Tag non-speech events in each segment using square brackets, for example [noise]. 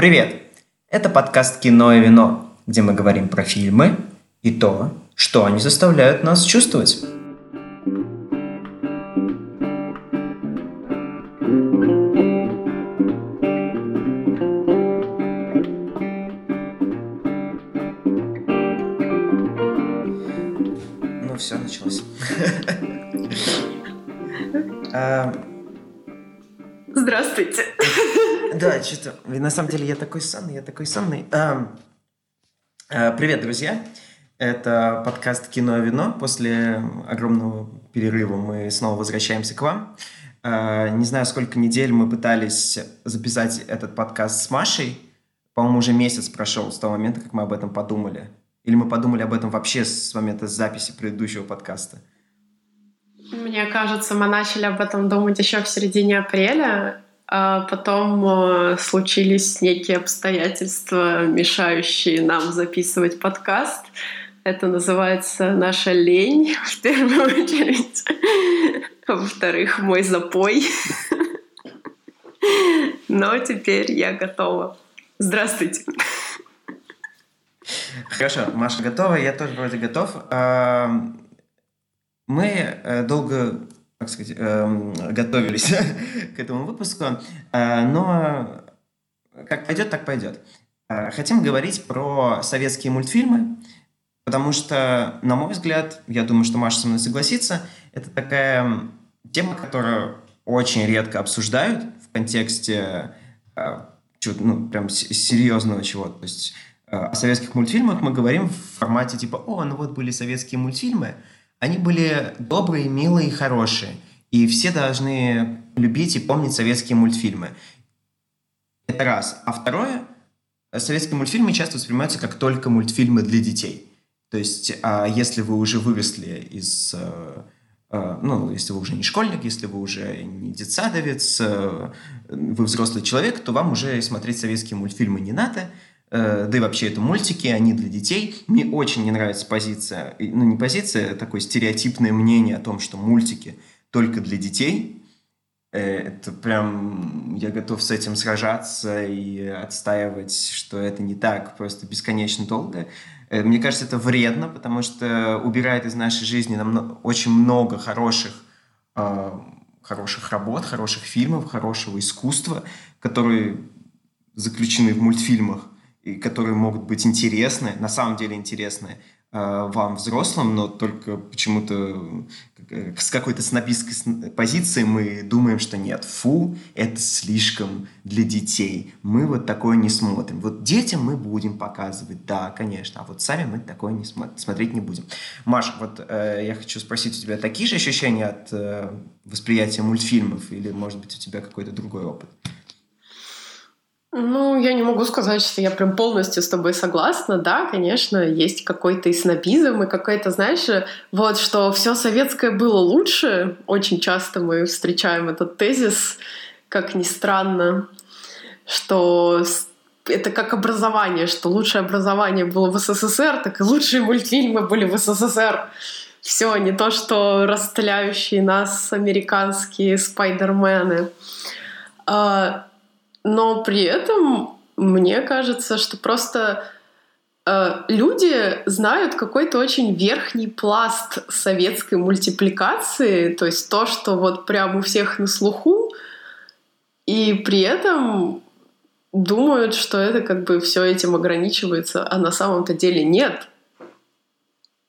Привет! Это подкаст «Кино и вино», где мы говорим про фильмы и то, что они заставляют нас чувствовать. Ну все, началось. [laughs] А, Здравствуйте. Да, что-то... На самом деле я такой сонный, я такой сонный. А, а, Привет, друзья. Это подкаст «Кино и вино». После огромного перерыва мы снова возвращаемся к вам. А, Не знаю, сколько недель мы пытались записать этот подкаст с Машей. По-моему, уже месяц прошел с того момента, как мы об этом подумали. Или мы подумали об этом вообще с момента записи предыдущего подкаста. Мне кажется, мы начали об этом думать еще в середине апреля, а потом э, случились некие обстоятельства, мешающие нам записывать подкаст. Это называется наша лень, [laughs] в первую очередь. Во-вторых, мой запой. Но теперь я готова. Здравствуйте. Хорошо, Маша готова, я тоже вроде готов. Мы э, долго, так сказать, эм, готовились [laughs] к этому выпуску, э, но как пойдет, так пойдет. Э, Хотим говорить про советские мультфильмы, потому что, на мой взгляд, я думаю, что Маша со мной согласится, это такая тема, которую очень редко обсуждают в контексте э, чего-то, ну, прям серьезного чего-то. То есть о советских мультфильмах мы говорим в формате типа, о, ну вот были советские мультфильмы, они были добрые, милые и хорошие. И все должны любить и помнить советские мультфильмы. Это раз. А второе, советские мультфильмы часто воспринимаются как только мультфильмы для детей. То есть, а, если вы уже выросли из... э, э, Ну, если вы уже не школьник, если вы уже не детсадовец, э, вы взрослый человек, то вам уже смотреть советские мультфильмы не надо. Э, Да и вообще это мультики, они для детей. Мне очень не нравится позиция, ну не позиция, а такое стереотипное мнение о том, что мультики только для детей. Э, Это прям, я готов с этим сражаться и отстаивать, что это не так, просто бесконечно долго. Э, Мне кажется, это вредно, потому что убирает из нашей жизни намно- очень много хороших, э, хороших работ, хороших фильмов, хорошего искусства, которые заключены в мультфильмах и которые могут быть интересны, на самом деле интересны э, вам, взрослым, но только почему-то э, с какой-то снобистской сн- позиции мы думаем, что нет, фу, это слишком для детей, мы вот такое не смотрим. Вот детям мы будем показывать, да, конечно, а вот сами мы такое не смо- смотреть не будем. Маш, вот э, я хочу спросить у тебя такие же ощущения от э, восприятия мультфильмов или, может быть, у тебя какой-то другой опыт? Ну, я не могу сказать, что я прям полностью с тобой согласна. Да, конечно, есть какой-то и снобизм, и какой-то, знаешь, вот, что все советское было лучше. Очень часто мы встречаем этот тезис, как ни странно, что это как образование, что лучшее образование было в СССР, так и лучшие мультфильмы были в СССР. Все, не то, что расстреляющие нас американские спайдермены. А, но при этом мне кажется, что просто э, люди знают какой-то очень верхний пласт советской мультипликации, то есть то, что вот прям у всех на слуху, и при этом думают, что это как бы все этим ограничивается, а на самом-то деле нет.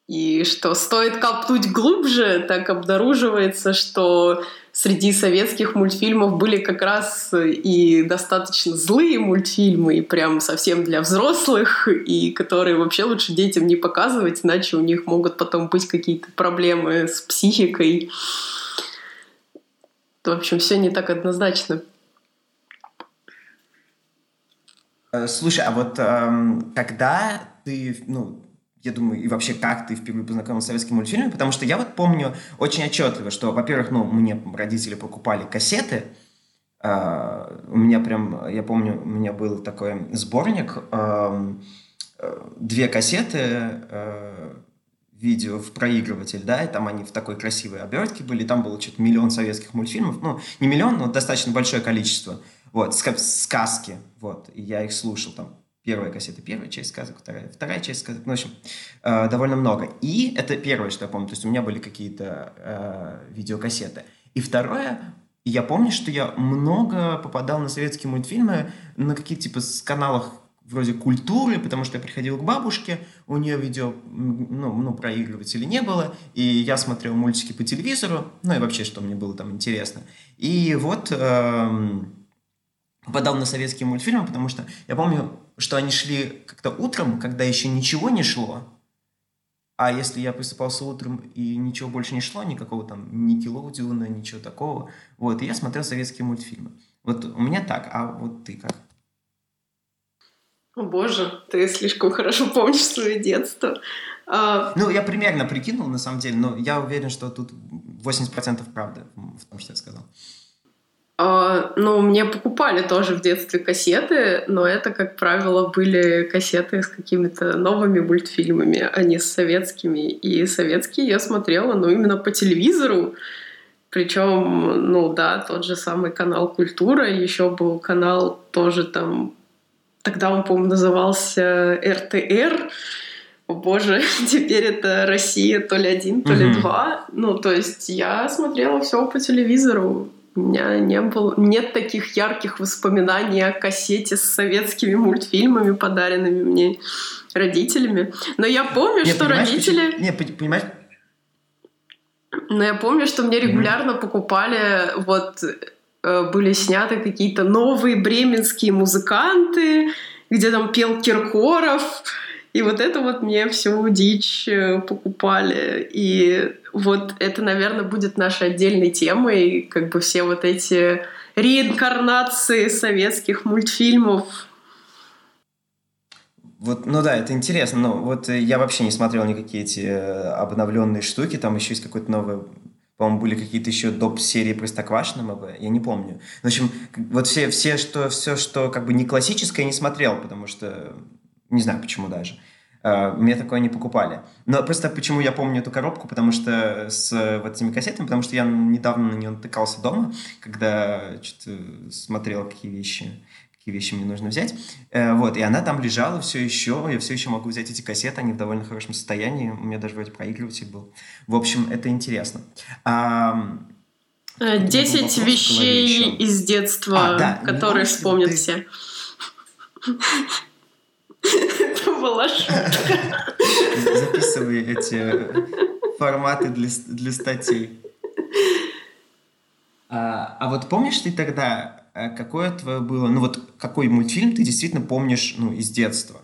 И что стоит копнуть глубже, так обнаруживается, что среди советских мультфильмов были как раз и достаточно злые мультфильмы, и прям совсем для взрослых, и которые вообще лучше детям не показывать, иначе у них могут потом быть какие-то проблемы с психикой. В общем, все не так однозначно. Э, Слушай, а вот эм, когда ты, ну, я думаю, и вообще как ты впервые познакомился с советскими мультфильмами, потому что я вот помню очень отчетливо, что, во-первых, ну, мне родители покупали кассеты, Э, у меня прям, я помню, у меня был такой сборник, э, две кассеты, э, видео в проигрыватель, да, и там они в такой красивой обертке были, там было что-то миллион советских мультфильмов, ну, не миллион, но достаточно большое количество. Вот, сказки, вот, и я их слушал, там, первая кассета, первая часть сказок, вторая, вторая часть сказок, ну, в общем, э, довольно много. И это первое, что я помню, то есть у меня были какие-то э, видеокассеты. И второе, я помню, что я много попадал на советские мультфильмы на каких-то, типа, с каналах вроде культуры, потому что я приходил к бабушке, у нее видео, ну, ну, проигрывателя не было, и я смотрел мультики по телевизору, ну и вообще, что мне было там интересно. И вот эм, попадал на советские мультфильмы, потому что я помню, что они шли как-то утром, когда еще ничего не шло, а если я просыпался утром и ничего больше не шло, никакого там Никелодиона, ничего такого, вот, и я смотрел советские мультфильмы. Вот у меня так, а вот ты как? О боже, ты слишком хорошо помнишь свое детство. А... Ну, я примерно прикинул, на самом деле, но я уверен, что тут 80% правды в том, что я сказал. А, ну, мне покупали тоже в детстве кассеты, но это, как правило, были кассеты с какими-то новыми мультфильмами, а не с советскими. И советские я смотрела, ну, именно по телевизору. Причем, ну да, тот же самый канал «Культура», еще был канал тоже там Тогда он, по-моему, назывался РТР. О боже, [laughs] теперь это Россия то ли один, то ли два. Ну, то есть я смотрела все по телевизору. У меня не было, нет таких ярких воспоминаний о кассете с советскими мультфильмами, подаренными мне родителями. Но я помню, нет, что родители... Почему... Не, понимаешь, но я помню, что мне регулярно покупали вот Э, были сняты какие-то новые бременские музыканты, где там пел Киркоров. И вот это вот мне всю дичь э, покупали. И вот это, наверное, будет нашей отдельной темой, как бы все вот эти реинкарнации советских мультфильмов. Вот, ну да, это интересно. Но вот я вообще не смотрел никакие эти э, обновленные штуки. Там еще есть какой-то новый по-моему, были какие-то еще доп. серии Простоквашино, я не помню. В общем, вот все, все, что, все, что как бы не классическое, я не смотрел, потому что не знаю почему даже. Uh, мне такое не покупали. Но просто почему я помню эту коробку, потому что с вот этими кассетами, потому что я недавно на нее натыкался дома, когда что-то смотрел какие вещи какие вещи мне нужно взять. Э, вот, и она там лежала все еще, я все еще могу взять эти кассеты, они в довольно хорошем состоянии, у меня даже вроде проигрыватель был. В общем, это интересно. А, Десять вещей из детства, а, да, которые вспомнят ты... все. Это была шутка. Записывай эти форматы для, для статей. А, а вот помнишь ты тогда, Э, какое твое было, ну вот какой мультфильм ты действительно помнишь, ну, из детства?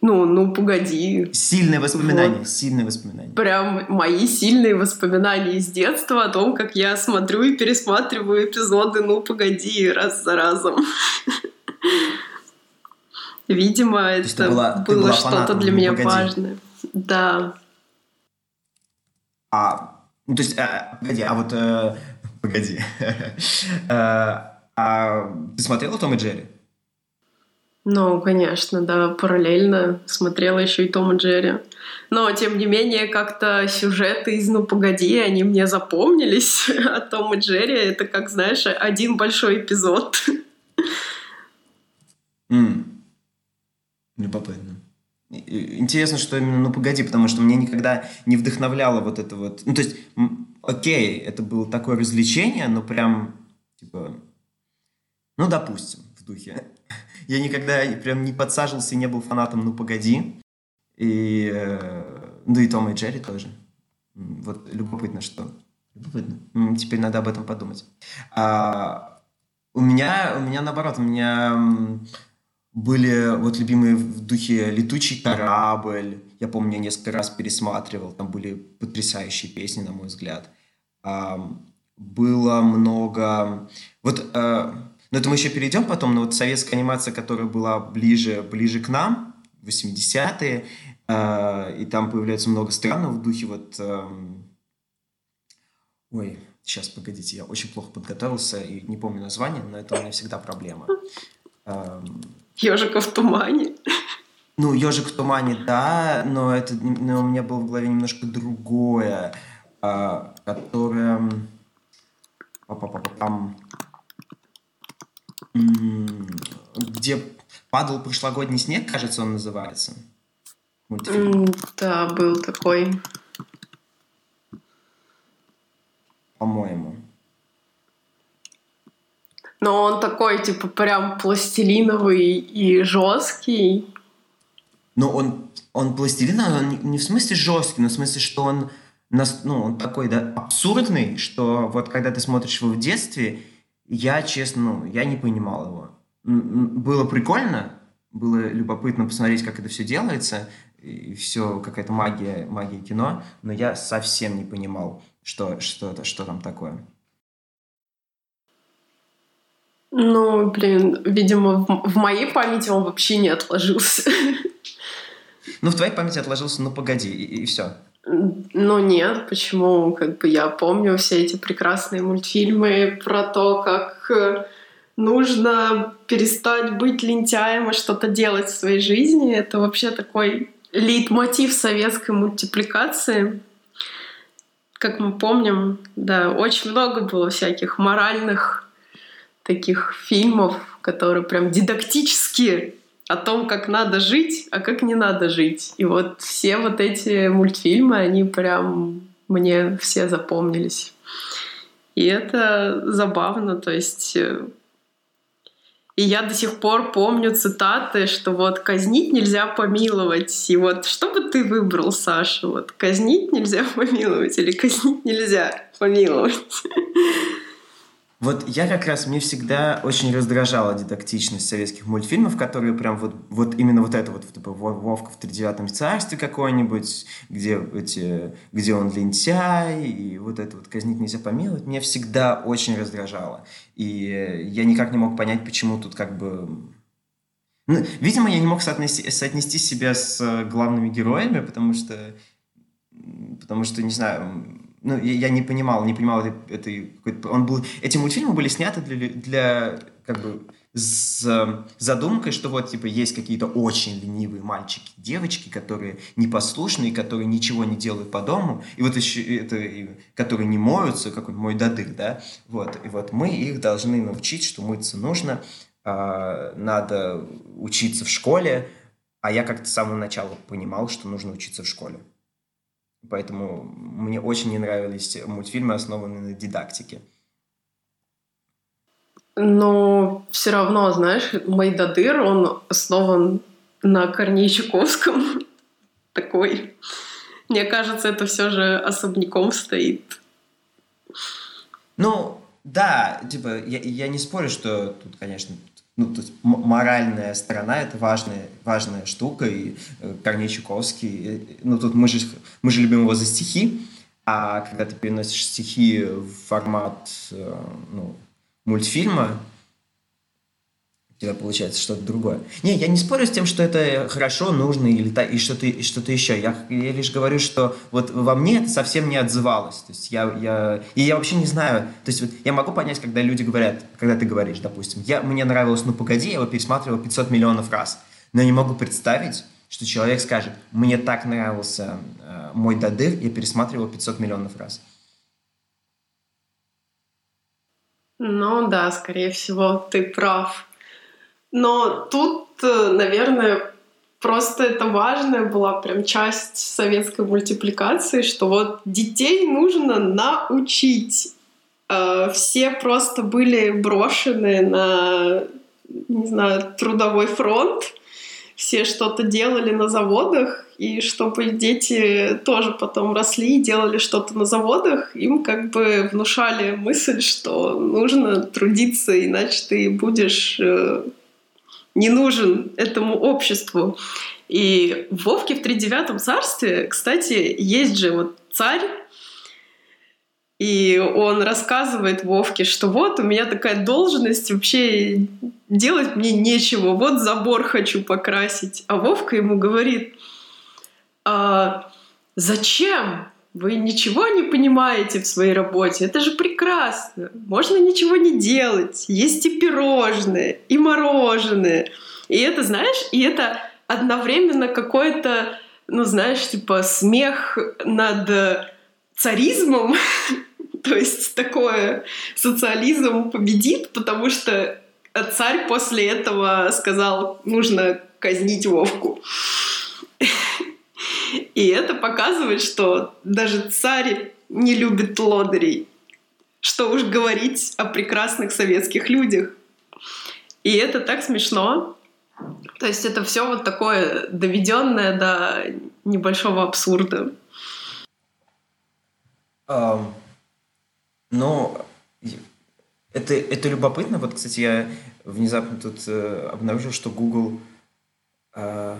Ну, ну, погоди. Сильные воспоминания, вот. сильные воспоминания. Прям мои сильные воспоминания из детства о том, как я смотрю и пересматриваю эпизоды «Ну, погоди» раз за разом. Видимо, это была, было что-то для «Ну, меня погоди. важное. Да. А, ну, то есть, а, погоди, а вот э, Погоди. [laughs] Э, а ты смотрела Том и Джерри? Ну, конечно, да, параллельно смотрела еще и Том и Джерри. Но, тем не менее, как-то сюжеты из «Ну, погоди», они мне запомнились. [laughs] А Том и Джерри — это, как знаешь, один большой эпизод. Mm. Любопытно. Интересно, что именно «Ну, погоди», потому что мне никогда не вдохновляло вот это вот... Ну, то есть окей, это было такое развлечение, но прям, типа, ну, допустим, в духе. [laughs] Я никогда прям не подсаживался и не был фанатом «Ну, погоди». И, э, ну, и Тома и Джерри тоже. Вот любопытно, что. Любопытно. Теперь надо об этом подумать. А, у меня, у меня наоборот, у меня были вот любимые в духе «Летучий корабль». Я помню, я несколько раз пересматривал. Там были потрясающие песни, на мой взгляд было много... Вот, э, но это мы еще перейдем потом, но вот советская анимация, которая была ближе, ближе к нам, 80-е, э, и там появляется много странного в духе вот... Э, ой, сейчас, погодите, я очень плохо подготовился и не помню название, но это у меня всегда проблема. Ежика в тумане. Ну, ежик в тумане, да, но это но у меня было в голове немножко другое. А, которая... Там... где падал прошлогодний снег, кажется, он называется. Мультфильм. Да, был такой. По-моему. Но он такой, типа, прям пластилиновый и жесткий. Ну, он, он пластилиновый, он не в смысле жесткий, но в смысле, что он, ну, он такой, да, абсурдный, что вот когда ты смотришь его в детстве, я, честно, ну, я не понимал его. Было прикольно, было любопытно посмотреть, как это все делается, и все, какая-то магия, магия кино, но я совсем не понимал, что, что, это, что там такое. Ну, блин, видимо, в, в моей памяти он вообще не отложился. Ну, в твоей памяти отложился, ну, погоди, и, и все. Ну, нет, почему? Как бы я помню все эти прекрасные мультфильмы про то, как э, нужно перестать быть лентяем и что-то делать в своей жизни. Это вообще такой лейтмотив советской мультипликации. Как мы помним, да, очень много было всяких моральных таких фильмов, которые прям дидактически о том, как надо жить, а как не надо жить. И вот все вот эти мультфильмы, они прям мне все запомнились. И это забавно, то есть э, и я до сих пор помню цитаты, что вот казнить нельзя помиловать. И вот что бы ты выбрал, Саша? Вот казнить нельзя помиловать или казнить нельзя помиловать? [laughs] Вот я как раз, мне всегда очень раздражала дидактичность советских мультфильмов, которые прям вот, вот именно вот это вот, типа Вовка в тридевятом царстве какой-нибудь, где, эти, где он лентяй, и вот это вот казнить нельзя помиловать, меня всегда очень раздражало. И я никак не мог понять, почему тут как бы... Ну, видимо, я не мог соотнести, соотнести себя с главными героями, потому что, потому что, не знаю, ну, я, я не понимал, не понимал этой, этой он был, эти мультфильмы были сняты для, для как бы с задумкой, что вот типа есть какие-то очень ленивые мальчики, девочки, которые непослушные, которые ничего не делают по дому, и вот еще это, и, которые не моются, как мой дадыр, да, вот, и вот мы их должны научить, что мыться нужно, э, надо учиться в школе, а я как-то с самого начала понимал, что нужно учиться в школе. Поэтому мне очень не нравились мультфильмы, основанные на дидактике. Но все равно, знаешь, Майдадыр, он основан на Корней Чуковском. [laughs] Такой. Мне кажется, это все же особняком стоит. Ну, да, типа, я, я не спорю, что тут, конечно, ну, то есть моральная сторона — это важная, важная штука, и э, Корней Чуковский, э, ну, тут мы же, мы же любим его за стихи, а когда ты переносишь стихи в формат э, ну, мультфильма, тебя получается что-то другое. Не, я не спорю с тем, что это хорошо, нужно или та, и что-то и что-то еще. Я, я лишь говорю, что вот во мне это совсем не отзывалось. То есть я, я и я вообще не знаю. То есть вот я могу понять, когда люди говорят, когда ты говоришь, допустим, я мне нравилось, ну погоди, я его пересматривал 500 миллионов раз, но я не могу представить, что человек скажет, мне так нравился э, мой дадыр, я пересматривал 500 миллионов раз. Ну да, скорее всего, ты прав. Но тут, э, наверное, просто это важная была прям часть советской мультипликации, что вот детей нужно научить. Э, все просто были брошены на, не знаю, трудовой фронт, все что-то делали на заводах, и чтобы дети тоже потом росли и делали что-то на заводах, им как бы внушали мысль, что нужно трудиться, иначе ты будешь э, не нужен этому обществу. И в Вовке в тридевятом царстве, кстати, есть же вот царь, и он рассказывает Вовке, что вот у меня такая должность, вообще делать мне нечего, вот забор хочу покрасить. А Вовка ему говорит, а, зачем? Вы ничего не понимаете в своей работе. Это же прекрасно. Можно ничего не делать. Есть и пирожные, и мороженое. И это, знаешь, и это одновременно какой-то, ну, знаешь, типа смех над царизмом. [laughs] То есть такое социализм победит, потому что царь после этого сказал, нужно казнить Вовку. [laughs] И это показывает, что даже царь не любит лодырей. Что уж говорить о прекрасных советских людях. И это так смешно. То есть это все вот такое доведенное до небольшого абсурда. Um, ну, это, это любопытно. Вот, кстати, я внезапно тут э, обнаружил, что Google... Э,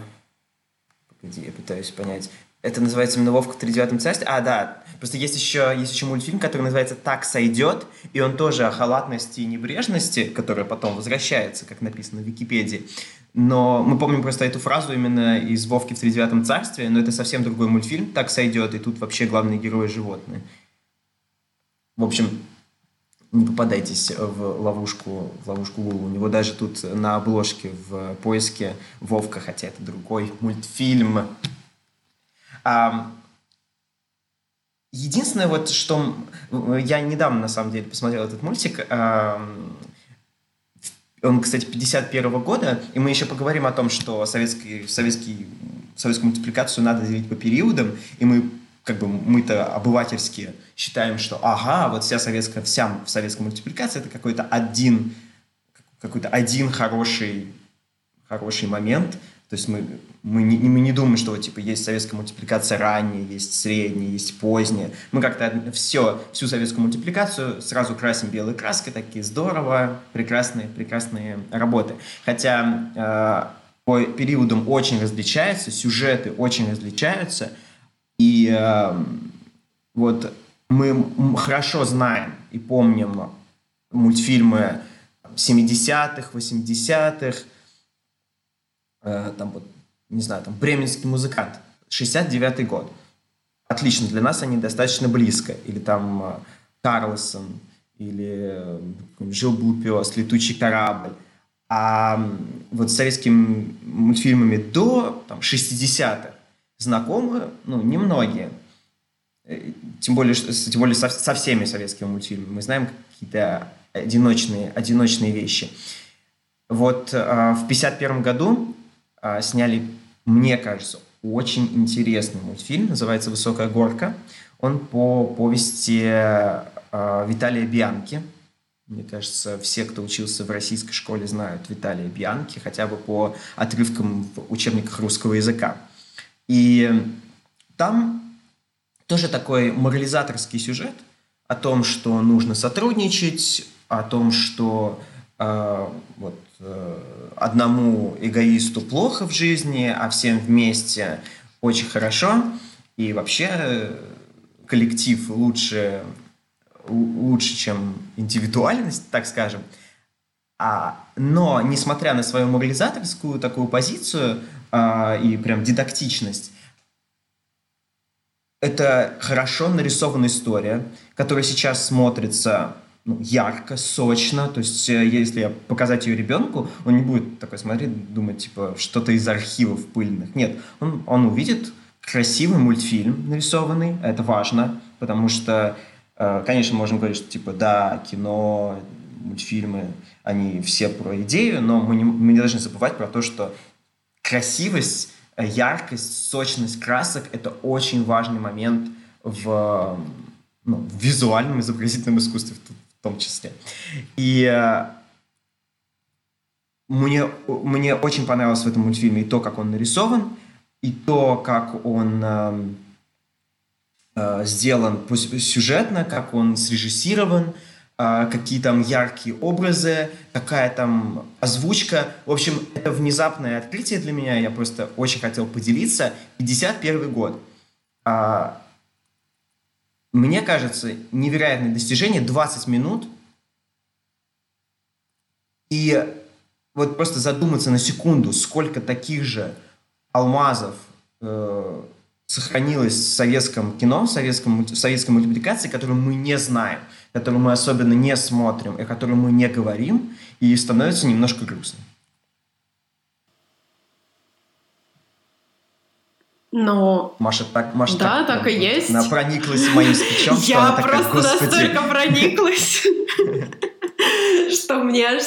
погоди, я пытаюсь понять. Это называется именно «Вовка в тридевятом царстве». А, да. Просто есть еще, есть еще мультфильм, который называется «Так сойдет», и он тоже о халатности и небрежности, которая потом возвращается, как написано в Википедии. Но мы помним просто эту фразу именно из «Вовки в тридевятом царстве», но это совсем другой мультфильм «Так сойдет», и тут вообще главные герои животные. В общем, не попадайтесь в ловушку, в ловушку Google. У него даже тут на обложке в поиске Вовка, хотя это другой мультфильм. А, единственное, вот что я недавно на самом деле посмотрел этот мультик. А, он, кстати, 51 -го года, и мы еще поговорим о том, что советский, советский, советскую мультипликацию надо делить по периодам, и мы как бы мы-то обывательски считаем, что ага, вот вся советская, вся советская мультипликация это какой-то один, какой-то один хороший, хороший момент. То есть мы, мы, не, мы не думаем, что вот, типа есть советская мультипликация ранняя, есть средняя, есть поздняя. Мы как-то все, всю советскую мультипликацию сразу красим белой краской, такие здорово, прекрасные, прекрасные работы. Хотя э, по периодам очень различаются, сюжеты очень различаются – и э, вот мы хорошо знаем и помним мультфильмы 70-х, 80-х, э, там вот, не знаю, там «Бременский музыкант», 69-й год. Отлично, для нас они достаточно близко. Или там э, «Карлсон», или э, «Жил-был пес», «Летучий корабль». А вот с советскими мультфильмами до там, 60-х знакомы, ну, немногие. Э, тем более, тем более со, со всеми советскими мультфильмами. Мы знаем какие-то одиночные, одиночные вещи. Вот э, в 1951 году э, сняли, мне кажется, очень интересный мультфильм, называется «Высокая горка». Он по повести э, Виталия Бианки. Мне кажется, все, кто учился в российской школе, знают Виталия Бианки, хотя бы по отрывкам в учебниках русского языка. И там тоже такой морализаторский сюжет о том, что нужно сотрудничать, о том, что э, вот, э, одному эгоисту плохо в жизни, а всем вместе очень хорошо. И вообще э, коллектив лучше, лучше, чем индивидуальность, так скажем. А, но, несмотря на свою морализаторскую такую позицию, а, и прям дидактичность. Это хорошо нарисованная история, которая сейчас смотрится ну, ярко, сочно. То есть, э, если я показать ее ребенку, он не будет такой смотреть, думать, типа, что-то из архивов пыльных. Нет, он, он увидит красивый мультфильм нарисованный, это важно, потому что, э, конечно, можем говорить, что, типа, да, кино, мультфильмы, они все про идею, но мы не, мы не должны забывать про то, что красивость, э, яркость, сочность красок – это очень важный момент в, ну, в визуальном изобразительном искусстве в, том числе. И э, мне, мне очень понравилось в этом мультфильме и то, как он нарисован, и то, как он э, э, сделан сюжетно, как он срежиссирован – какие там яркие образы, какая там озвучка. В общем, это внезапное открытие для меня, я просто очень хотел поделиться. 51 год. А, мне кажется, невероятное достижение, 20 минут. И вот просто задуматься на секунду, сколько таких же алмазов э, сохранилось в советском кино, в, советском, в советской мультипликации, которую мы не знаем, которую мы особенно не смотрим и о которой мы не говорим, и становится немножко грустно. Но... Маша так, Маша да, так, так и есть. Она прониклась моим спичом, [laughs] Я просто настолько прониклась. [laughs] что мне аж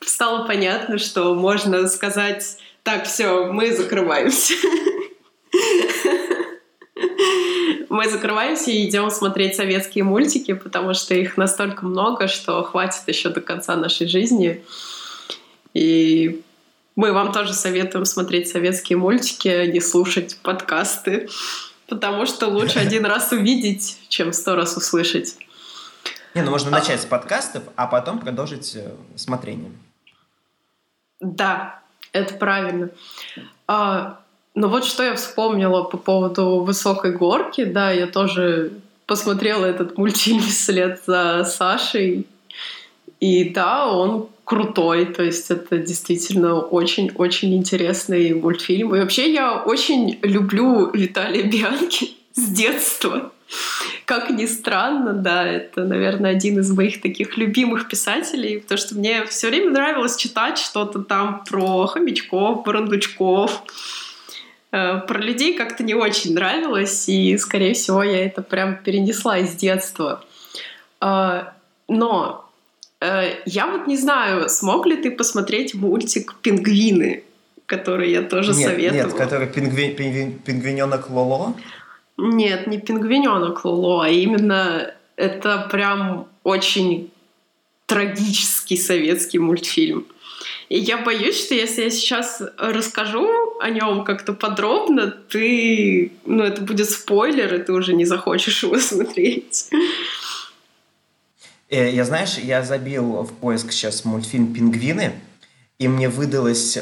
стало понятно, что можно сказать, так, все, мы закрываемся. [laughs] Мы закрываемся и идем смотреть советские мультики, потому что их настолько много, что хватит еще до конца нашей жизни. И мы вам тоже советуем смотреть советские мультики, а не слушать подкасты, потому что лучше [laughs] один раз увидеть, чем сто раз услышать. Не, ну можно а... начать с подкастов, а потом продолжить э, смотрением. Да, это правильно. А, но вот что я вспомнила по поводу высокой горки, да, я тоже посмотрела этот мультфильм вслед за Сашей. И да, он крутой, то есть это действительно очень-очень интересный мультфильм. И вообще я очень люблю Виталия Бианки с детства. Как ни странно, да, это, наверное, один из моих таких любимых писателей, потому что мне все время нравилось читать что-то там про хомячков. Э, про людей как-то не очень нравилось, и, скорее всего, я это прям перенесла из детства. Э, но э, я вот не знаю, смог ли ты посмотреть мультик «Пингвины», который я тоже нет, советую. Нет, который пингви, пингви, пингвиненок Лоло? Нет, не пингвиненок Лоло, а именно это прям очень трагический советский мультфильм. И я боюсь, что если я сейчас расскажу о нем как-то подробно, ты, ну, это будет спойлер, и ты уже не захочешь его [laughs] смотреть. Э, я, знаешь, я забил в поиск сейчас мультфильм «Пингвины», и мне выдалось...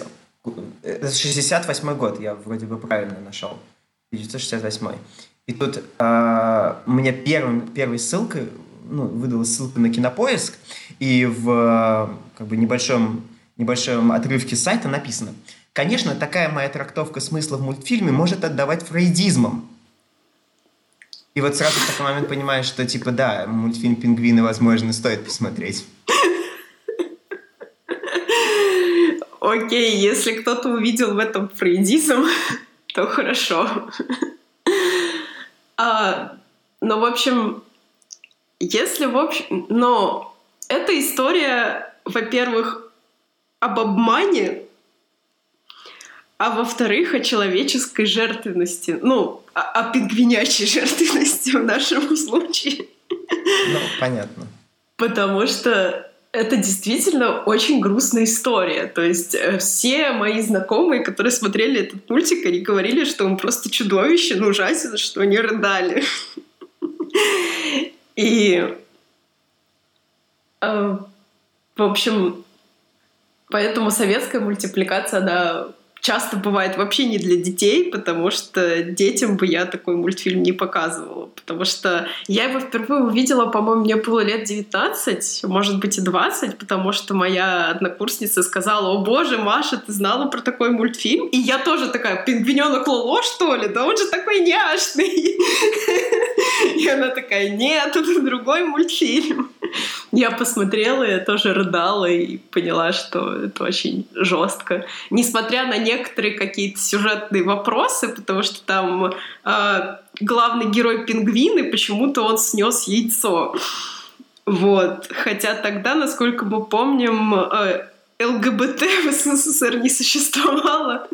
Это 68 год, я вроде бы правильно нашел. 1968. И тут э, мне первым, первой ссылкой ну, выдалась ссылка на кинопоиск, и в как бы небольшом, небольшом отрывке сайта написано «Конечно, такая моя трактовка смысла в мультфильме может отдавать фрейдизмом». И вот сразу в такой момент понимаешь, что типа да, мультфильм «Пингвины», возможно, стоит посмотреть. Окей, если кто-то увидел в этом фрейдизм, [laughs] то хорошо. А, ну, в общем, если в общем... Но эта история, во-первых, об обмане, а во-вторых, о человеческой жертвенности. Ну, о, о пингвинячей [laughs] жертвенности в нашем случае. Ну, понятно. Потому что это действительно очень грустная история. То есть э, все мои знакомые, которые смотрели этот мультик, они говорили, что он просто чудовище, ну ужасен, что они рыдали. [laughs] И, э, в общем, поэтому советская мультипликация, она часто бывает вообще не для детей, потому что детям бы я такой мультфильм не показывала. Потому что я его впервые увидела, по-моему, мне было лет 19, может быть и 20, потому что моя однокурсница сказала, о боже, Маша, ты знала про такой мультфильм? И я тоже такая, пингвиненок Лоло, что ли? Да он же такой няшный. И она такая, нет, это другой мультфильм. Я посмотрела, я тоже рыдала и поняла, что это очень жестко. Несмотря на некоторые какие-то сюжетные вопросы, потому что там э, главный герой пингвины, почему-то он снес яйцо. Вот. Хотя тогда, насколько мы помним, э, ЛГБТ в СССР не существовало.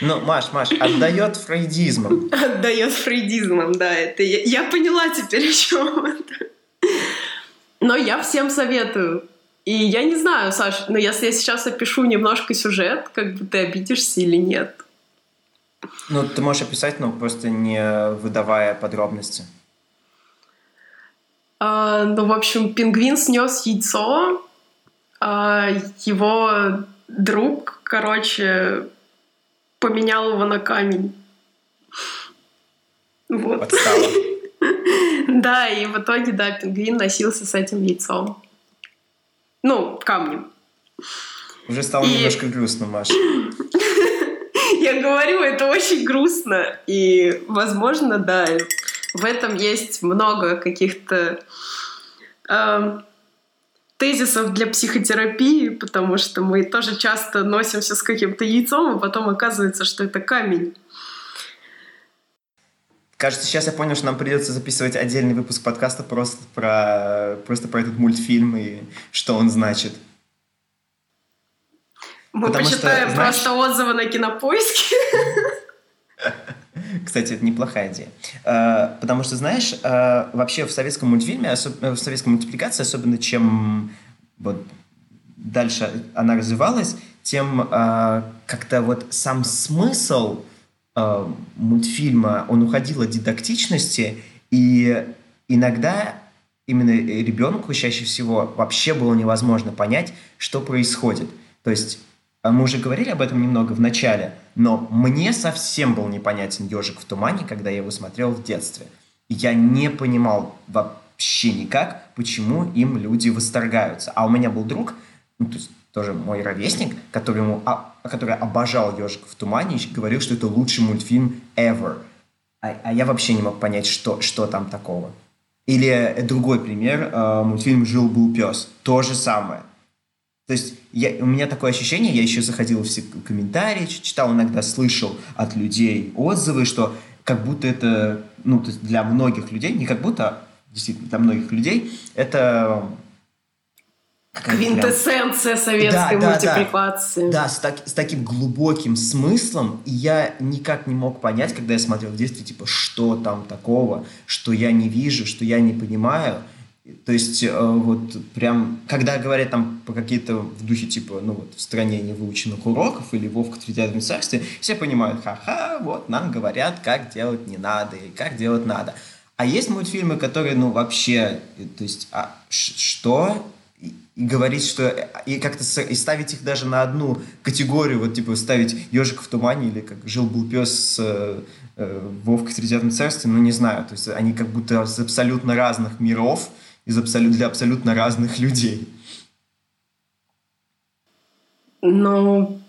Ну, Маш, Маш, отдает фрейдизмом. Отдает фрейдизмом, да. Это я, я поняла теперь, о чем это. Но я всем советую. И я не знаю, Саш, но если я сейчас опишу немножко сюжет, как бы ты обидишься или нет? Ну, ты можешь описать, но просто не выдавая подробности. А, ну, в общем, пингвин снес яйцо, а его друг, короче, поменял его на камень. Вот. [laughs] Да, и в итоге, да, пингвин носился с этим яйцом. Ну, камнем. Уже стало и... немножко грустно, Маша. [laughs] Я говорю, это очень грустно. И, возможно, да, в этом есть много каких-то э, тезисов для психотерапии, потому что мы тоже часто носимся с каким-то яйцом, а потом оказывается, что это камень. Кажется, сейчас я понял, что нам придется записывать отдельный выпуск подкаста просто про, просто про этот мультфильм и что он значит. Мы Потому почитаем что, знаешь... просто отзывы на кинопоиске. [laughs] Кстати, это неплохая идея. А, потому что, знаешь, а, вообще в советском мультфильме, в советской мультипликации, особенно чем вот дальше она развивалась, тем а, как-то вот сам смысл мультфильма, он уходил от дидактичности, и иногда именно ребенку чаще всего вообще было невозможно понять, что происходит. То есть мы уже говорили об этом немного в начале, но мне совсем был непонятен «Ежик в тумане», когда я его смотрел в детстве. я не понимал вообще никак, почему им люди восторгаются. А у меня был друг, ну, то есть тоже мой ровесник, который, ему, а, который обожал «Ежик в тумане» говорил, что это лучший мультфильм ever. А, а я вообще не мог понять, что, что там такого. Или другой пример, э, мультфильм «Жил-был пес». То же самое. То есть я, у меня такое ощущение, я еще заходил в все комментарии, читал иногда, слышал от людей отзывы, что как будто это, ну, то есть для многих людей, не как будто, а действительно, для многих людей, это Квинтэссенция прям... советской да, мультипликации. Да, да с, так, с таким глубоким смыслом. И я никак не мог понять, когда я смотрел в детстве, типа, что там такого, что я не вижу, что я не понимаю. То есть, э, вот прям, когда говорят там по какие-то в духе, типа, ну вот, в стране невыученных уроков или Вовка в Тридевятом царстве, все понимают, ха-ха, вот, нам говорят, как делать не надо и как делать надо. А есть мультфильмы, которые, ну, вообще, то есть, а, что? И, говорить, что... И как-то и ставить их даже на одну категорию, вот, типа, ставить «Ежик в тумане» или как «Жил-был пес» с э, э «Вовка в Тридевятом царстве», ну, не знаю. То есть, они как будто с абсолютно разных миров, из абсолют, для абсолютно разных людей. Ну,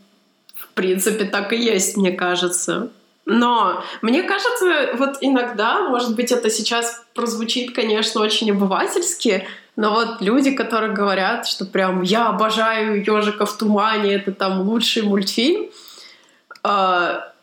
в принципе, так и есть, мне кажется. Но мне кажется, вот иногда, может быть, это сейчас прозвучит, конечно, очень обывательски, но вот люди, которые говорят, что прям я обожаю ежика в тумане, это там лучший мультфильм, а,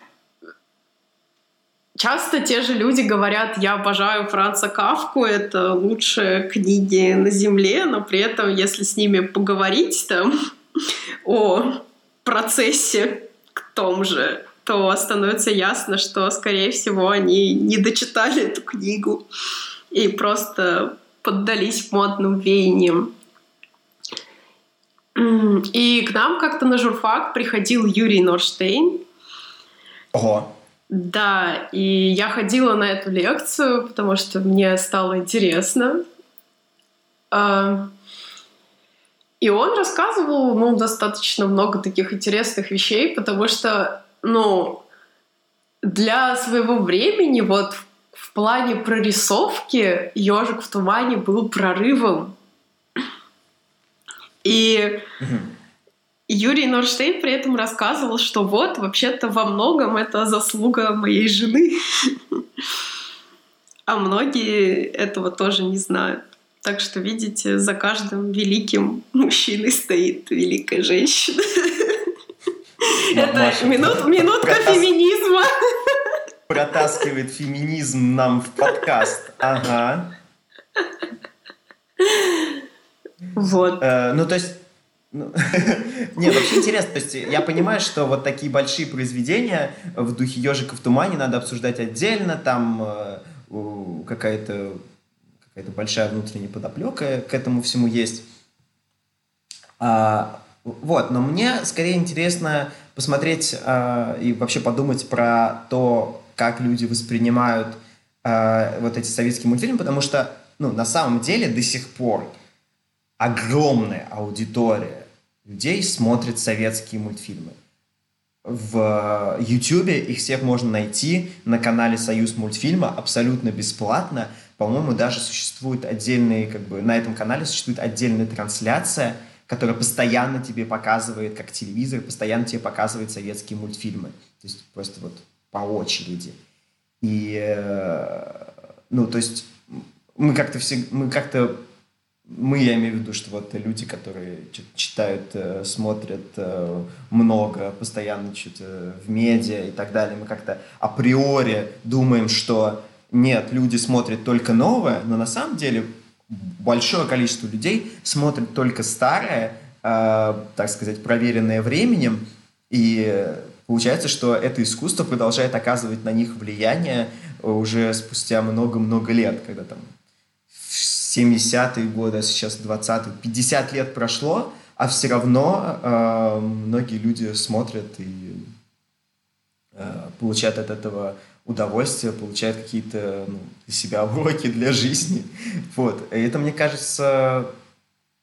Часто те же люди говорят, я обожаю Франца Кавку, это лучшие книги на Земле, но при этом, если с ними поговорить там [laughs] о процессе к том же, то становится ясно, что, скорее всего, они не дочитали эту книгу и просто поддались модным веяниям. И к нам как-то на журфак приходил Юрий Норштейн. Ого. Да, и я ходила на эту лекцию, потому что мне стало интересно. А, и он рассказывал, ну, достаточно много таких интересных вещей, потому что, ну, для своего времени вот в плане прорисовки «Ежик в тумане» был прорывом. И Юрий Норштейн при этом рассказывал, что вот, вообще-то во многом это заслуга моей жены. А многие этого тоже не знают. Так что, видите, за каждым великим мужчиной стоит великая женщина. Это минутка феминизма. Протаскивает феминизм нам в подкаст. Ага. Вот. Э, ну, то есть ну, [laughs] не, вообще интересно. То есть я понимаю, что вот такие большие произведения в духе «Ежика в тумане» надо обсуждать отдельно, там э, какая-то какая-то большая внутренняя подоплека к этому всему есть. А, вот, но мне скорее интересно посмотреть а, и вообще подумать про то, как люди воспринимают а, вот эти советские мультфильмы, потому что, ну, на самом деле до сих пор огромная аудитория людей смотрит советские мультфильмы. В YouTube их всех можно найти на канале Союз мультфильма абсолютно бесплатно. По-моему, даже существует отдельный, как бы на этом канале существует отдельная трансляция, которая постоянно тебе показывает, как телевизор, постоянно тебе показывает советские мультфильмы. То есть просто вот по очереди. И, э, ну, то есть мы как-то все, мы как-то мы, я имею в виду, что вот люди, которые читают, э, смотрят э, много, постоянно что-то в медиа и так далее, мы как-то априори думаем, что нет, люди смотрят только новое, но на самом деле большое количество людей смотрят только старое, э, так сказать, проверенное временем, и получается, что это искусство продолжает оказывать на них влияние уже спустя много-много лет, когда там 70-е годы, а сейчас 20-е, 50 лет прошло, а все равно э, многие люди смотрят и э, получают от этого удовольствие, получают какие-то ну, для себя [laughs] уроки для жизни. Вот. И это, мне кажется,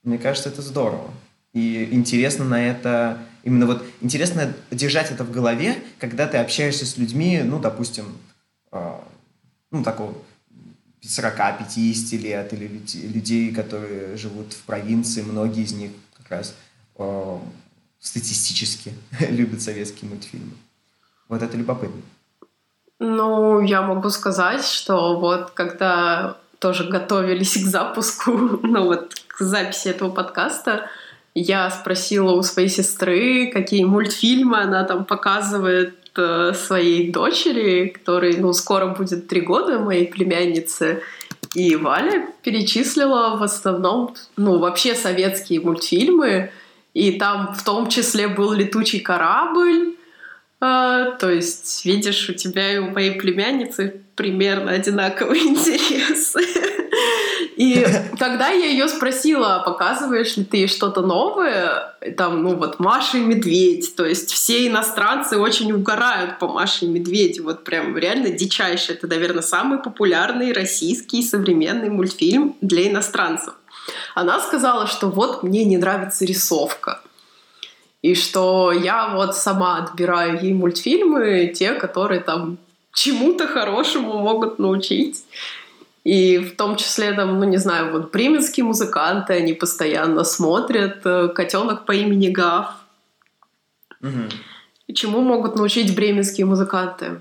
мне кажется, это здорово. И интересно на это, именно вот интересно держать это в голове, когда ты общаешься с людьми, ну, допустим, э, ну, такого 40-50 лет, или людей, которые живут в провинции, многие из них как раз э, статистически [laughs] любят советские мультфильмы. Вот это любопытно. Ну, я могу сказать, что вот когда тоже готовились к запуску, [laughs] ну вот к записи этого подкаста, я спросила у своей сестры, какие мультфильмы она там показывает э, своей дочери, которой, ну, скоро будет три года, моей племяннице. И Валя перечислила в основном, ну, вообще советские мультфильмы. И там в том числе был «Летучий корабль», а, то есть, видишь, у тебя и у моей племянницы примерно одинаковые [laughs] интересы. И когда я ее спросила, показываешь ли ты что-то новое, там, ну вот Маша и Медведь, то есть все иностранцы очень угорают по Маше и Медведю, вот прям реально дичайший. Это, наверное, самый популярный российский современный мультфильм для иностранцев. Она сказала, что вот мне не нравится рисовка. И что я вот сама отбираю ей мультфильмы, те, которые там чему-то хорошему могут научить. И в том числе, там, ну не знаю, вот бременские музыканты, они постоянно смотрят э, «Котенок по имени Гав». Угу. Чему могут научить бременские музыканты?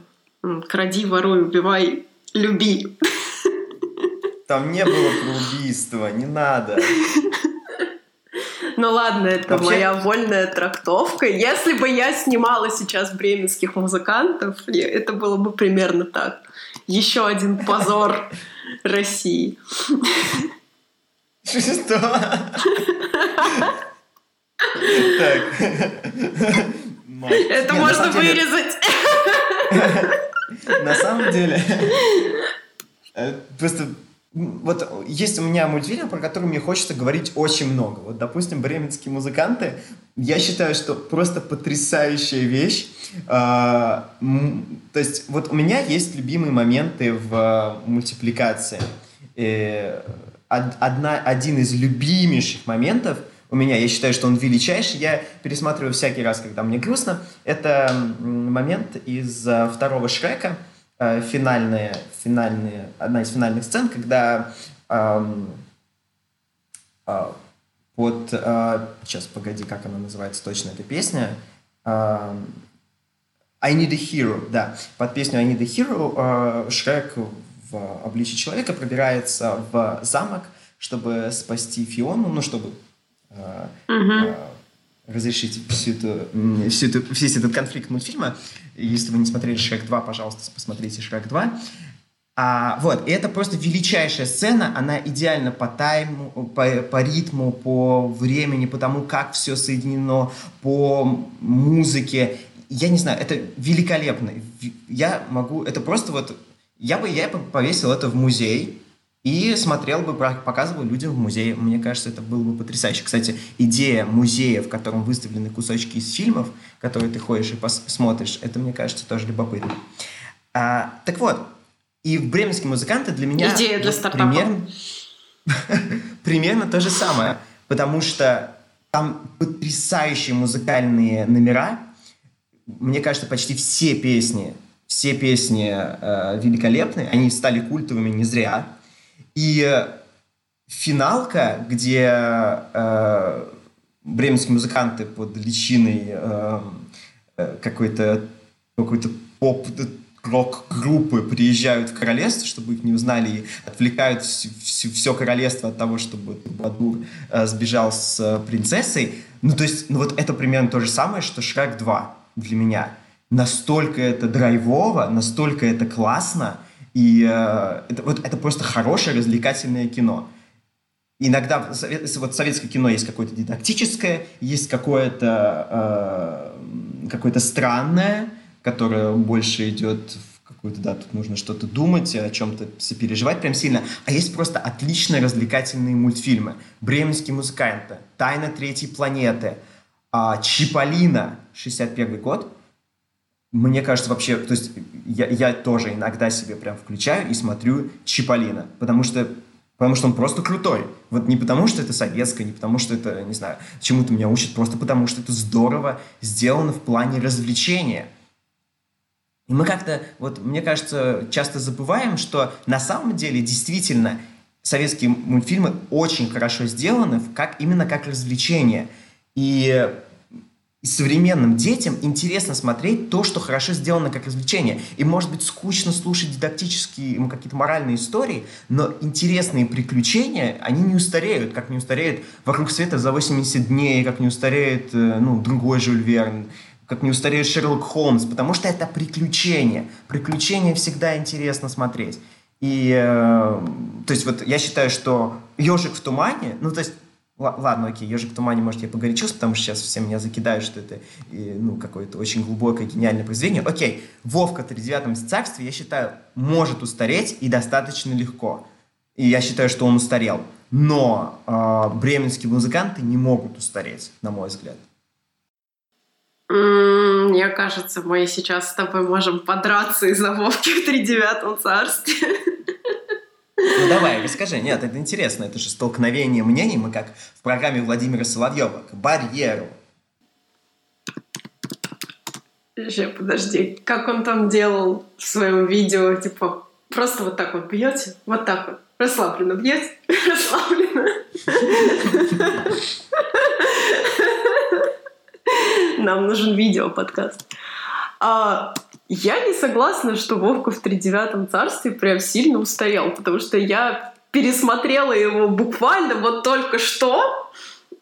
Кради, воруй, убивай, люби. Там не было про убийство, не надо. Ну ладно, это Вообще... моя вольная трактовка. Если бы я снимала сейчас бременских музыкантов, это было бы примерно так. Еще один позор России. Что? Так. Это можно вырезать. На самом деле, э, просто вот есть у меня мультфильм, про который мне хочется говорить очень много. Вот, допустим, «Бременские музыканты». Я считаю, что просто потрясающая вещь. А, то есть вот у меня есть любимые моменты в а, мультипликации. И одна, один из любимейших моментов у меня, я считаю, что он величайший, я пересматриваю всякий раз, когда мне грустно, это момент из а, второго Шрека – э, финальные, финальные, одна из финальных сцен, когда эм, э, под... Э, сейчас, погоди, как она называется точно, эта песня? Э, I Need a Hero, да. Под песню I Need a Hero э, Шрек в обличии человека пробирается в замок, чтобы спасти Фиону, ну, чтобы э, uh-huh. э, разрешить всю эту, всю эту, весь этот конфликт мультфильма. Если вы не смотрели «Шрек 2», пожалуйста, посмотрите «Шрек 2». А, вот, и это просто величайшая сцена, она идеально по тайму, по, по ритму, по времени, по тому, как все соединено, по музыке. Я не знаю, это великолепно. Я могу, это просто вот, я бы, я бы повесил это в музей, и смотрел бы, показывал людям в музее. Мне кажется, это было бы потрясающе. Кстати, идея музея, в котором выставлены кусочки из фильмов, которые ты ходишь и смотришь, это, мне кажется, тоже любопытно. А, так вот, и в бременские музыканты для меня... Идея для стартапа. Примерно, [laughs] примерно то же самое. Потому что там потрясающие музыкальные номера. Мне кажется, почти все песни, все песни э, великолепны. Они стали культовыми не зря и финалка, где э, бременские музыканты под личиной э, э какой-то какой-то поп рок-группы приезжают в королевство, чтобы их не узнали, и отвлекают все, все, все королевство от того, чтобы Бадур э, сбежал с э, принцессой. Ну, то есть, ну вот это примерно то же самое, что Шрек 2 для меня. Настолько это драйвово, настолько это классно, И э, это, вот, это просто хорошее развлекательное кино. Иногда вот советское кино есть какое-то дидактическое, есть какое-то э, какое-то странное, которое больше идет в какую-то, да, тут нужно что-то думать, о чем-то сопереживать прям сильно. А есть просто отличные развлекательные мультфильмы. «Бременские музыканты», «Тайна третьей планеты», а, «Чиполлино», 61 год. Мне кажется, вообще, то есть я, я тоже иногда себе прям включаю и смотрю Чиполлино, потому что Потому что он просто крутой. Вот не потому, что это советское, не потому, что это, не знаю, чему-то меня учат, просто потому, что это здорово сделано в плане развлечения. И мы как-то, вот мне кажется, часто забываем, что на самом деле действительно советские мультфильмы очень хорошо сделаны как, именно как развлечение. И современным детям интересно смотреть то, что хорошо сделано как развлечение. И может быть скучно слушать дидактические, какие-то моральные истории, но интересные приключения, они не устареют, как не устареет «Вокруг света за 80 дней», как не устареет, э, ну, другой Жюль Верн, как не устареет Шерлок Холмс, потому что это приключение. Приключения всегда интересно смотреть. И, э, то есть, вот я считаю, что «Ежик в тумане», ну, то есть, Ладно, окей, «Ежик в тумане», может, я погорячился, потому что сейчас все меня закидают, что это ну, какое-то очень глубокое, гениальное произведение. Окей, «Вовка в тридевятом царстве», я считаю, может устареть и достаточно легко. И я считаю, что он устарел. Но э, бременские музыканты не могут устареть, на мой взгляд. Мне кажется, мы сейчас с тобой можем подраться из-за Вовки в тридевятом царстве. [laughs] Ну давай, расскажи. Нет, это интересно. Это же столкновение мнений. Мы как в программе Владимира Соловьева. К барьеру. Еще, подожди. Как он там делал в своем видео? Типа, просто вот так вот бьете? Вот так вот. Расслабленно бьете? [laughs] Расслабленно. [laughs] Нам нужен видео подкаст. А, я не согласна, что Вовка в тридевятом царстве прям сильно устарел, потому что я пересмотрела его буквально вот только что,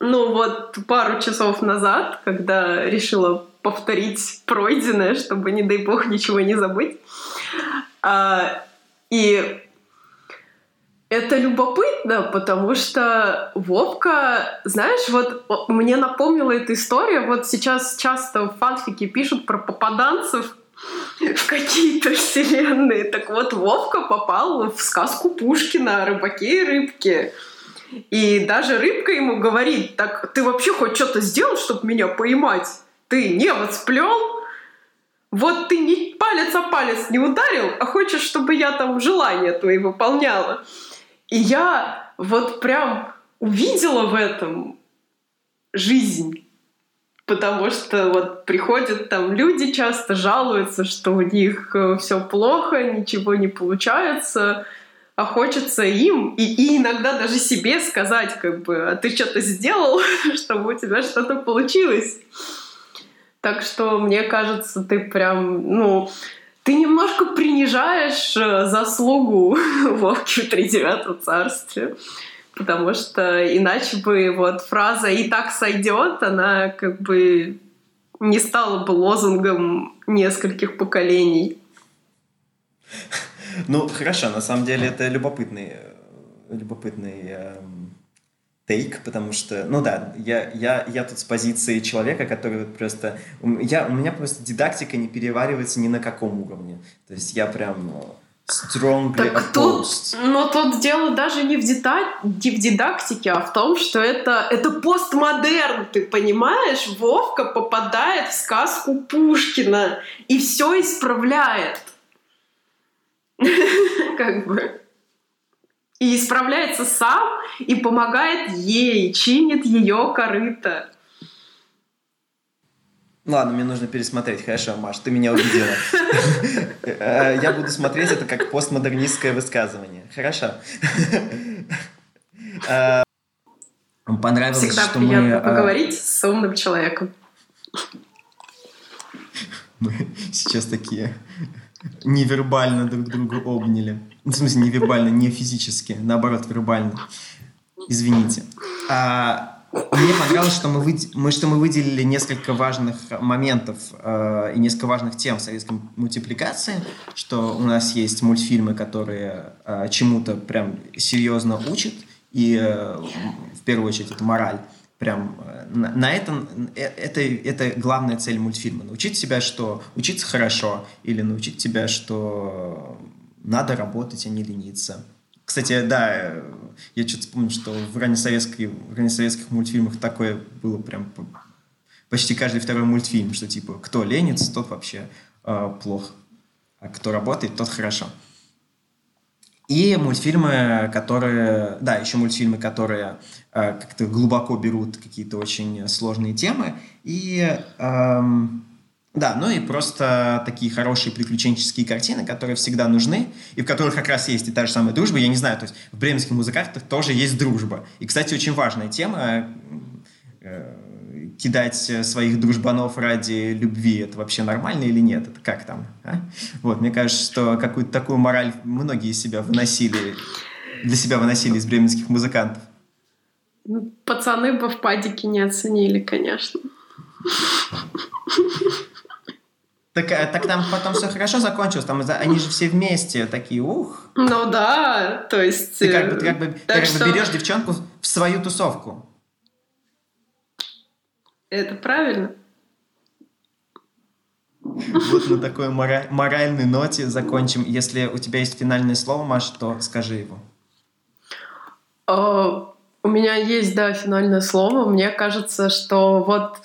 ну вот пару часов назад, когда решила повторить пройденное, чтобы, не дай бог, ничего не забыть. А, и это любопытно, потому что Вовка, знаешь, вот мне напомнила эта история, вот сейчас часто в фанфике пишут про попаданцев, в какие-то вселенные. Так вот, Вовка попал в сказку Пушкина о рыбаке и рыбке. И даже рыбка ему говорит, так ты вообще хоть что-то сделал, чтобы меня поймать? Ты не вот сплел? Вот ты не палец о палец не ударил, а хочешь, чтобы я там желания твои выполняла. И я вот прям увидела в этом жизнь потому что вот приходят там люди, часто жалуются, что у них э, все плохо, ничего не получается, а хочется им и, и иногда даже себе сказать, как бы, а ты что-то сделал, [laughs] чтобы у тебя что-то получилось. Так что, мне кажется, ты прям, ну, ты немножко принижаешь э, заслугу [laughs] Вовки в тридевятом царстве потому что иначе бы вот фраза «и так сойдет», она как бы не стала бы лозунгом нескольких поколений. Ну, хорошо, на самом деле это любопытный, любопытный эм, тейк, потому что, ну да, я, я, я тут с позиции человека, который просто... Я, у меня просто дидактика не переваривается ни на каком уровне. То есть я прям strongly так Тут, но тут дело даже не в, дита... не в дидактике, а в том, что это, это постмодерн, ты понимаешь? Вовка попадает в сказку Пушкина и все исправляет. [laughs] Как бы. И исправляется сам, и помогает ей, чинит ее корыто. Ладно, мне нужно пересмотреть. Хорошо, Маш, ты меня убедила. Э, я буду смотреть это как постмодернистское высказывание. Хорошо. Э, понравилось, Всегда что приятно мы... Э, поговорить с умным человеком. Мы сейчас такие невербально друг друга обняли. Ну, в смысле, невербально, не физически, наоборот, вербально. Извините. А, Мне понравилось, что мы, вы, мы, что мы выделили несколько важных моментов э, и несколько важных тем в советской мультипликации, что у нас есть мультфильмы, которые э, чему-то прям серьезно учат, и э, в первую очередь это мораль. Прям э, на, на этом э, это, это главная цель мультфильма. Научить себя, что учиться хорошо, или научить тебя, что надо работать, а не лениться кстати, да, я что-то вспомнил, что в раннесоветских, в раннесоветских мультфильмах такое было прям почти каждый второй мультфильм, что типа кто ленится, тот вообще э, плохо, а кто работает, тот хорошо. И мультфильмы, которые, да, еще мультфильмы, которые э, как-то глубоко берут какие-то очень сложные темы и эм, да, ну и просто такие хорошие приключенческие картины, которые всегда нужны, и в которых как раз есть и та же самая дружба. Я не знаю, то есть в бременских музыкантах тоже есть дружба. И, кстати, очень важная тема э, кидать своих дружбанов ради любви, это вообще нормально или нет? Это как там? А? Вот, мне кажется, что какую-то такую мораль многие себя выносили, для себя выносили из бременских музыкантов. Ну, пацаны бы в падике не оценили, конечно. Так, э, так там потом все хорошо закончилось, там они же все вместе такие, ух. Ну да, то есть... Ты как бы, ты как бы, ты как что... бы берешь девчонку в свою тусовку. Это правильно. Вот на такой мора- моральной ноте закончим. Если у тебя есть финальное слово, Маш, то скажи его. У меня есть, да, финальное слово. Мне кажется, что вот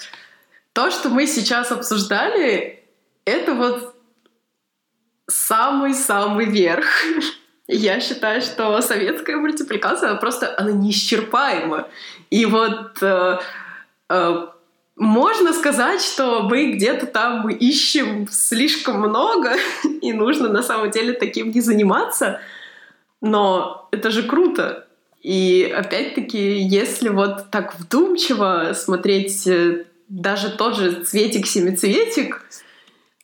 то, что мы сейчас обсуждали, это вот самый-самый верх. [laughs] Я считаю, что советская мультипликация просто она неисчерпаема. И вот э, э, можно сказать, что мы где-то там ищем слишком много, [laughs] и нужно на самом деле таким не заниматься. Но это же круто. И опять-таки, если вот так вдумчиво смотреть э, даже тот же цветик-семицветик,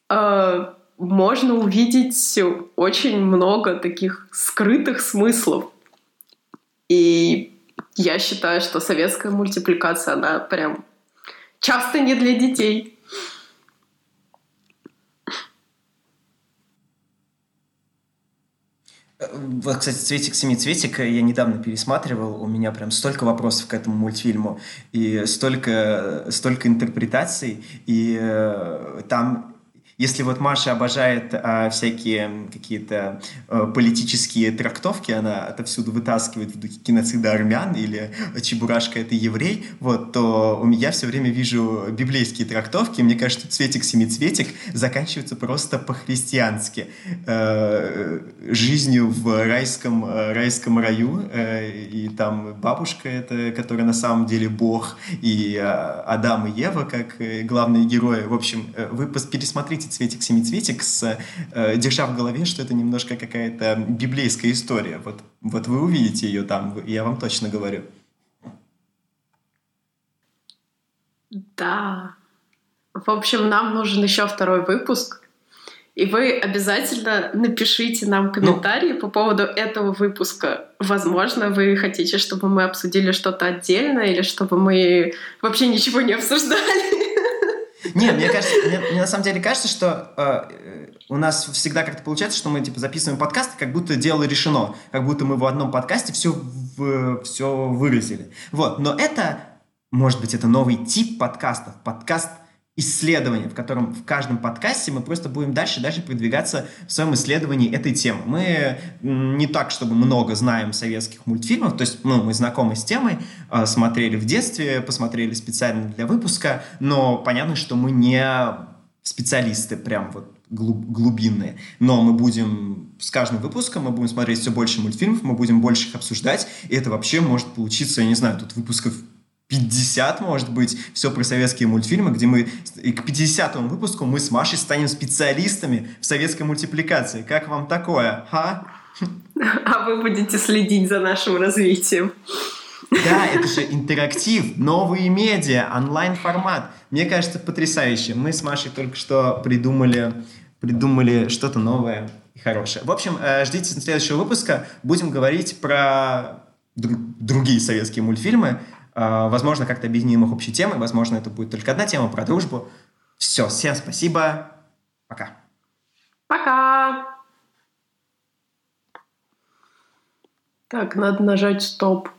э, можно увидеть очень много таких скрытых смыслов. И я считаю, что советская мультипликация, она прям часто не для детей. Вот, кстати, «Цветик, семицветик» я недавно пересматривал, у меня прям столько вопросов к этому мультфильму, и столько, столько интерпретаций, и э, там если вот Маша обожает а, всякие какие-то а, политические трактовки, она отовсюду вытаскивает в духе геноцида армян или Чебурашка — это еврей, вот, то у меня все время вижу библейские трактовки, мне кажется, цветик-семицветик заканчивается просто по-христиански. Э, жизнью в райском, райском раю, э, и там бабушка это, которая на самом деле бог, и э, Адам и Ева как главные герои. В общем, вы пересмотрите эти цветик-семицветик, с, э, держа в голове, что это немножко какая-то библейская история. Вот, вот вы увидите ее там, я вам точно говорю. Да. В общем, нам нужен еще второй выпуск. И вы обязательно напишите нам комментарии ну, по поводу этого выпуска. Возможно, вы хотите, чтобы мы обсудили что-то отдельно, или чтобы мы вообще ничего не обсуждали. Не, мне кажется, мне, мне на самом деле кажется, что э, у нас всегда как-то получается, что мы типа записываем подкаст, как будто дело решено, как будто мы в одном подкасте все, в, все выразили. Вот, но это, может быть, это новый тип подкастов, подкаст исследование, в котором в каждом подкасте мы просто будем дальше дальше продвигаться в своем исследовании этой темы. Мы не так, чтобы много знаем советских мультфильмов, то есть ну, мы знакомы с темой, а, смотрели в детстве, посмотрели специально для выпуска, но понятно, что мы не специалисты прям вот глубинные. Но мы будем с каждым выпуском, мы будем смотреть все больше мультфильмов, мы будем больше их обсуждать, и это вообще может получиться, я не знаю, тут выпусков 50, может быть, все про советские мультфильмы, где мы к 50 выпуску мы с Машей станем специалистами в советской мультипликации. Как вам такое, ха? [laughs] А вы будете следить за нашим развитием. Да, это же интерактив, новые медиа, онлайн-формат. Мне кажется, потрясающе. Мы с Машей только что придумали, придумали что-то новое и хорошее. В общем, э, ждите следующего выпуска. Будем говорить про другие советские мультфильмы. Э, возможно, как-то объединим их общей темой. Возможно, это будет только одна тема про дружбу. Все, всем спасибо. Пока. Пока. Так, надо нажать стоп.